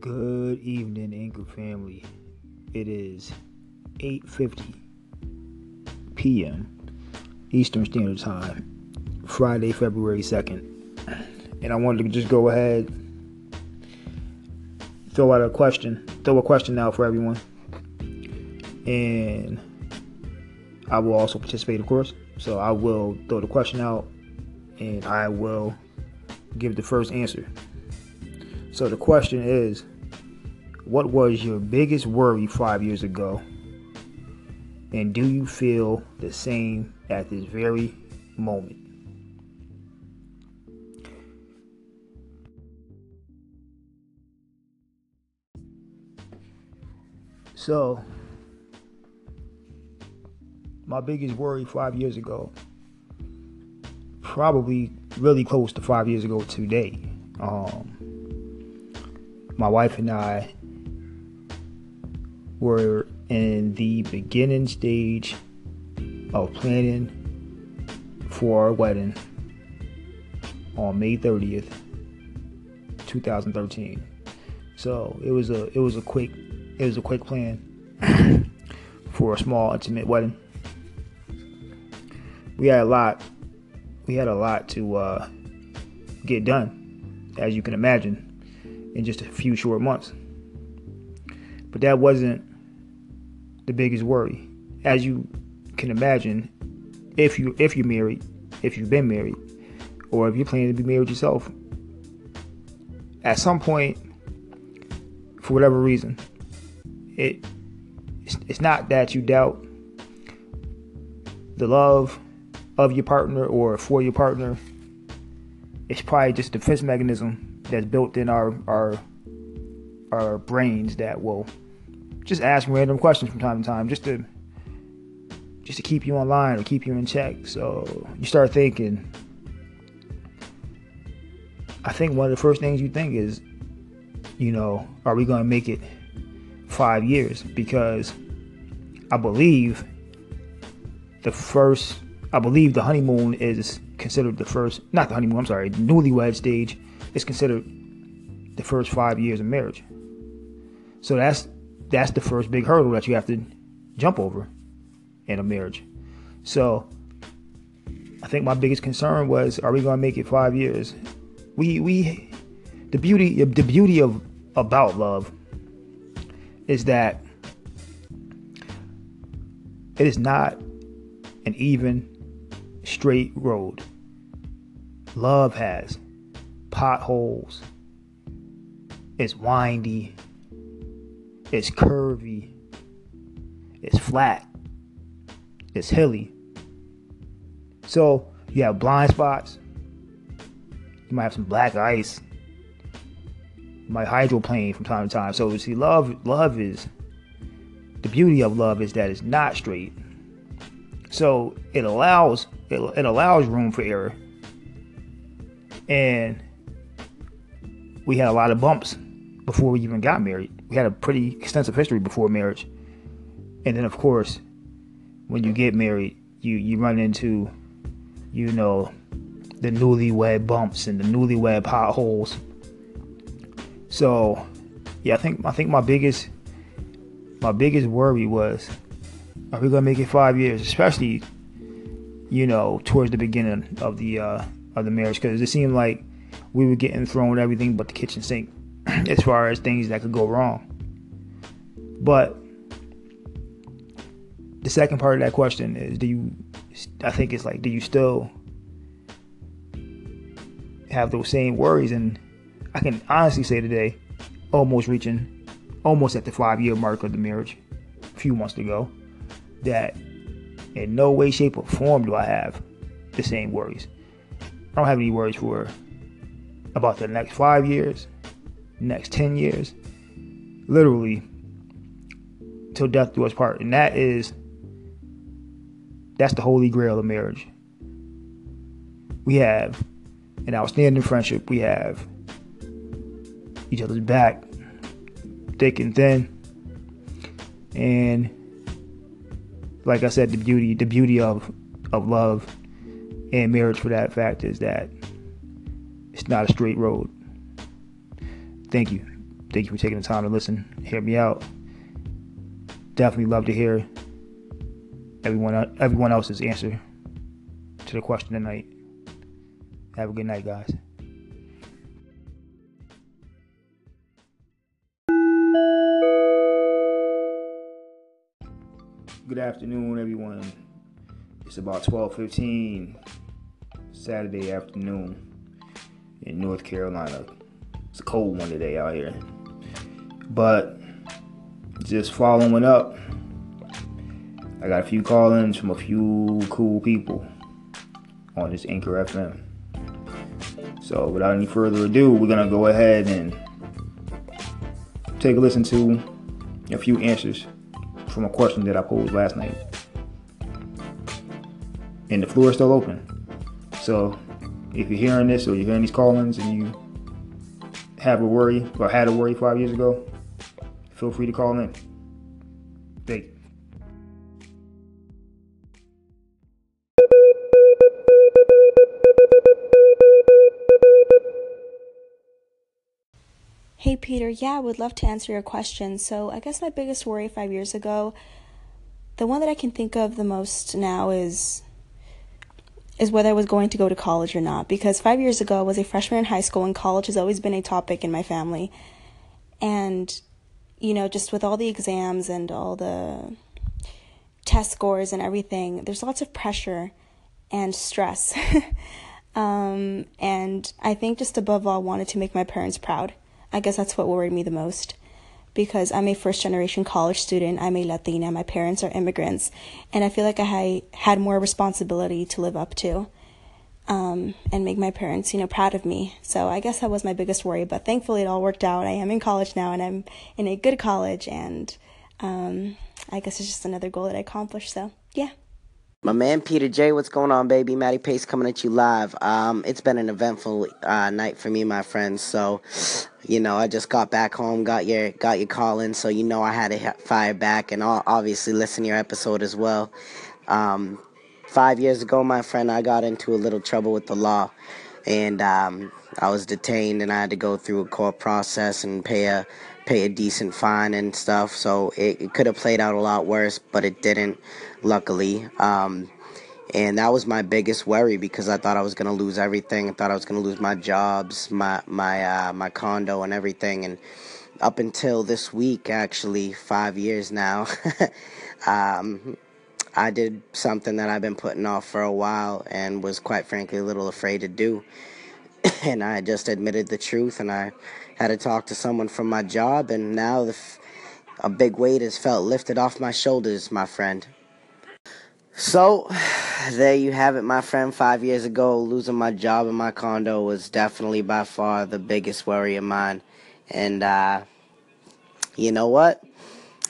Good evening, Anchor family. It is 8:50 p.m. Eastern Standard Time, Friday, February 2nd. And I wanted to just go ahead throw out a question, throw a question out for everyone. And I will also participate, of course. So I will throw the question out and I will give the first answer. So the question is what was your biggest worry five years ago? And do you feel the same at this very moment? So, my biggest worry five years ago, probably really close to five years ago today. Um, my wife and I were in the beginning stage of planning for our wedding on May 30th, 2013. So it was a it was a quick it was a quick plan for a small intimate wedding. We had a lot we had a lot to uh, get done, as you can imagine, in just a few short months. But that wasn't the biggest worry. As you can imagine, if you if you're married, if you've been married, or if you're planning to be married yourself, at some point, for whatever reason, it it's, not that you doubt the love of your partner or for your partner. It's probably just a defense mechanism that's built in our our our brains that will just ask random questions from time to time just to just to keep you online or keep you in check. So you start thinking. I think one of the first things you think is, you know, are we going to make it five years? Because I believe the first, I believe the honeymoon is considered the first, not the honeymoon, I'm sorry, newlywed stage is considered the first five years of marriage. So that's that's the first big hurdle that you have to jump over in a marriage. So I think my biggest concern was, are we going to make it five years? We we the beauty the beauty of about love is that it is not an even straight road. Love has potholes. It's windy. It's curvy. It's flat. It's hilly. So you have blind spots. You might have some black ice. You might hydroplane from time to time. So see, love, love is the beauty of love is that it's not straight. So it allows it, it allows room for error. And we had a lot of bumps before we even got married. We had a pretty extensive history before marriage. And then of course, when you get married, you you run into you know the newlywed bumps and the newlywed potholes. So, yeah, I think I think my biggest my biggest worry was are we gonna make it five years, especially you know towards the beginning of the uh, of the marriage, because it seemed like we were getting thrown everything but the kitchen sink as far as things that could go wrong. But the second part of that question is do you I think it's like do you still have those same worries and I can honestly say today almost reaching almost at the 5 year mark of the marriage a few months ago that in no way shape or form do I have the same worries. I don't have any worries for about the next 5 years, next 10 years, literally till death do us part. And that is that's the holy grail of marriage. We have an outstanding friendship. We have each other's back, thick and thin. And like I said, the beauty, the beauty of of love and marriage for that fact is that it's not a straight road. Thank you. Thank you for taking the time to listen, hear me out. Definitely love to hear everyone everyone else's answer to the question tonight. Have a good night, guys. Good afternoon, everyone. It's about 12:15 Saturday afternoon in North Carolina. It's a cold one today out here. But just following up, I got a few call-ins from a few cool people on this Anchor FM. So without any further ado, we're gonna go ahead and take a listen to a few answers from a question that I posed last night. And the floor is still open. So if you're hearing this or you're hearing these call-ins and you have a worry or had a worry five years ago, feel free to call in. Thank you. Hey Peter, yeah, I would love to answer your question. So, I guess my biggest worry five years ago, the one that I can think of the most now is is whether I was going to go to college or not. Because five years ago, I was a freshman in high school, and college has always been a topic in my family. And, you know, just with all the exams and all the test scores and everything, there's lots of pressure and stress. um, and I think just above all, wanted to make my parents proud. I guess that's what worried me the most because I'm a first generation college student. I'm a Latina. My parents are immigrants. And I feel like I had more responsibility to live up to um, and make my parents, you know, proud of me. So I guess that was my biggest worry. But thankfully, it all worked out. I am in college now and I'm in a good college. And um, I guess it's just another goal that I accomplished. So, yeah. My man Peter J, what's going on, baby? Maddie Pace coming at you live. Um, it's been an eventful uh, night for me, my friends. So, you know, I just got back home, got your got your call in, so you know I had to fire back and obviously listen to your episode as well. Um, five years ago, my friend, I got into a little trouble with the law, and um, I was detained, and I had to go through a court process and pay a pay a decent fine and stuff. So it, it could have played out a lot worse, but it didn't, luckily. Um, and that was my biggest worry because I thought I was gonna lose everything. I thought I was gonna lose my jobs, my my uh, my condo, and everything. And up until this week, actually, five years now, um, I did something that I've been putting off for a while and was quite frankly a little afraid to do. and I just admitted the truth, and I had to talk to someone from my job, and now f- a big weight has felt lifted off my shoulders, my friend. So, there you have it, my friend. Five years ago, losing my job and my condo was definitely by far the biggest worry of mine. And, uh, you know what?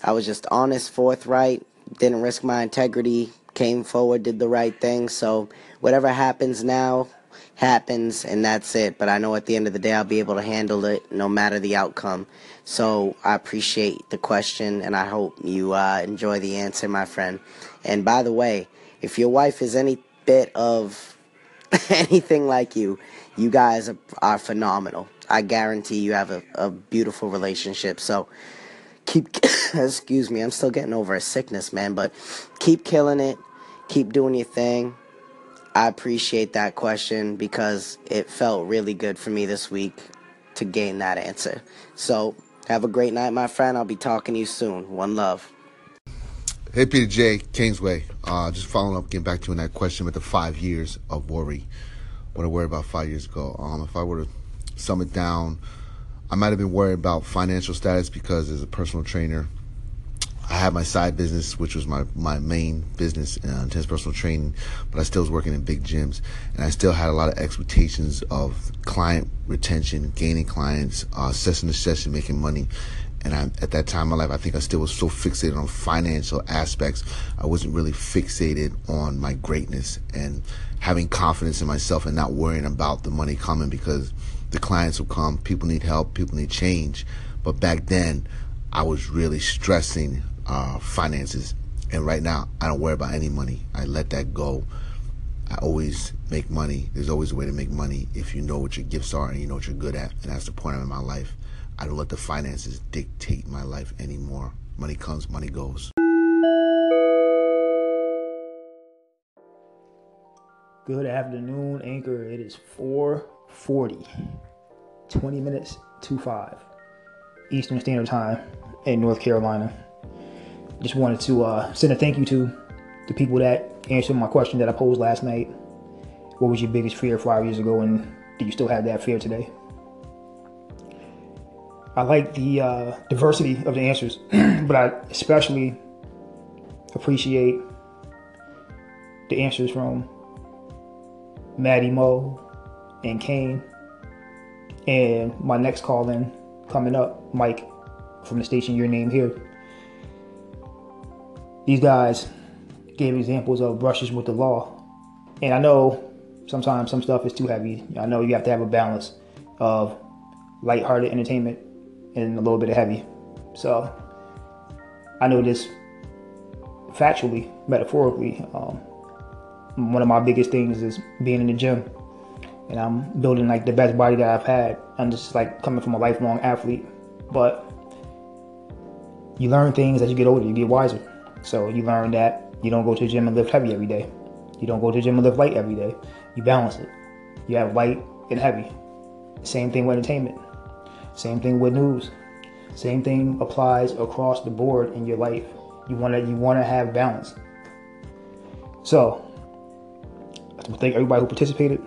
I was just honest, forthright, didn't risk my integrity, came forward, did the right thing. So, whatever happens now, happens and that's it. But I know at the end of the day, I'll be able to handle it no matter the outcome. So I appreciate the question and I hope you uh, enjoy the answer, my friend. And by the way, if your wife is any bit of anything like you, you guys are, are phenomenal. I guarantee you have a, a beautiful relationship. So keep, excuse me, I'm still getting over a sickness, man, but keep killing it. Keep doing your thing I appreciate that question because it felt really good for me this week to gain that answer. So, have a great night, my friend. I'll be talking to you soon. One love. Hey, Peter J. Kingsway. Uh, just following up, getting back to you on that question with the five years of worry. What I worried about five years ago. Um, if I were to sum it down, I might have been worried about financial status because as a personal trainer, I had my side business, which was my, my main business, uh, intense personal training, but I still was working in big gyms, and I still had a lot of expectations of client retention, gaining clients, uh, to session, making money. And I, at that time in my life, I think I still was so fixated on financial aspects. I wasn't really fixated on my greatness and having confidence in myself and not worrying about the money coming because the clients will come. People need help. People need change. But back then, I was really stressing uh, finances. And right now, I don't worry about any money. I let that go. I always make money. There's always a way to make money if you know what your gifts are and you know what you're good at. And that's the point I'm in my life. I don't let the finances dictate my life anymore. Money comes, money goes. Good afternoon, Anchor. It is 4:40, 20 minutes to five Eastern Standard Time in North Carolina. Just wanted to uh, send a thank you to the people that answered my question that I posed last night. What was your biggest fear five years ago, and do you still have that fear today? I like the uh, diversity of the answers, but I especially appreciate the answers from Maddie Mo and Kane. And my next call in coming up, Mike from the station Your Name Here. These guys gave examples of brushes with the law. And I know sometimes some stuff is too heavy. I know you have to have a balance of lighthearted entertainment and a little bit of heavy. So I know this factually, metaphorically. Um, one of my biggest things is being in the gym. And I'm building like the best body that I've had. I'm just like coming from a lifelong athlete. But you learn things as you get older, you get wiser. So you learn that you don't go to the gym and lift heavy every day. You don't go to the gym and lift light every day. You balance it. You have light and heavy. Same thing with entertainment. Same thing with news. Same thing applies across the board in your life. You wanna you wanna have balance. So I thank everybody who participated.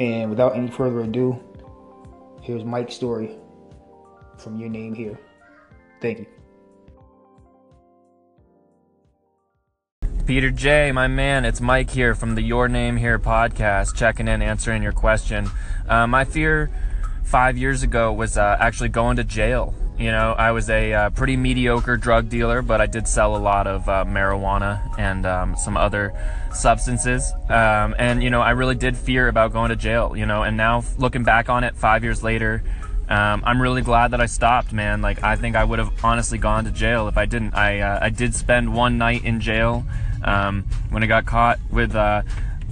And without any further ado, here's Mike's story from your name here. Thank you. Peter J, my man, it's Mike here from the Your Name Here podcast, checking in, answering your question. Uh, my fear five years ago was uh, actually going to jail. You know, I was a uh, pretty mediocre drug dealer, but I did sell a lot of uh, marijuana and um, some other substances. Um, and, you know, I really did fear about going to jail, you know, and now looking back on it five years later, um, I'm really glad that I stopped, man. Like, I think I would have honestly gone to jail if I didn't. I, uh, I did spend one night in jail um, when I got caught with uh,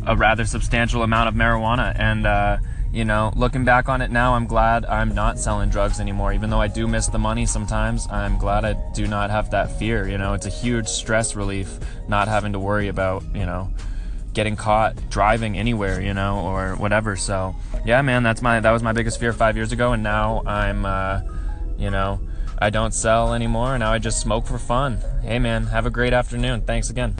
a rather substantial amount of marijuana. And, uh, you know, looking back on it now, I'm glad I'm not selling drugs anymore. Even though I do miss the money sometimes, I'm glad I do not have that fear. You know, it's a huge stress relief not having to worry about, you know, getting caught driving anywhere, you know, or whatever. So, yeah, man, that's my that was my biggest fear 5 years ago and now I'm uh, you know, I don't sell anymore. Now I just smoke for fun. Hey man, have a great afternoon. Thanks again.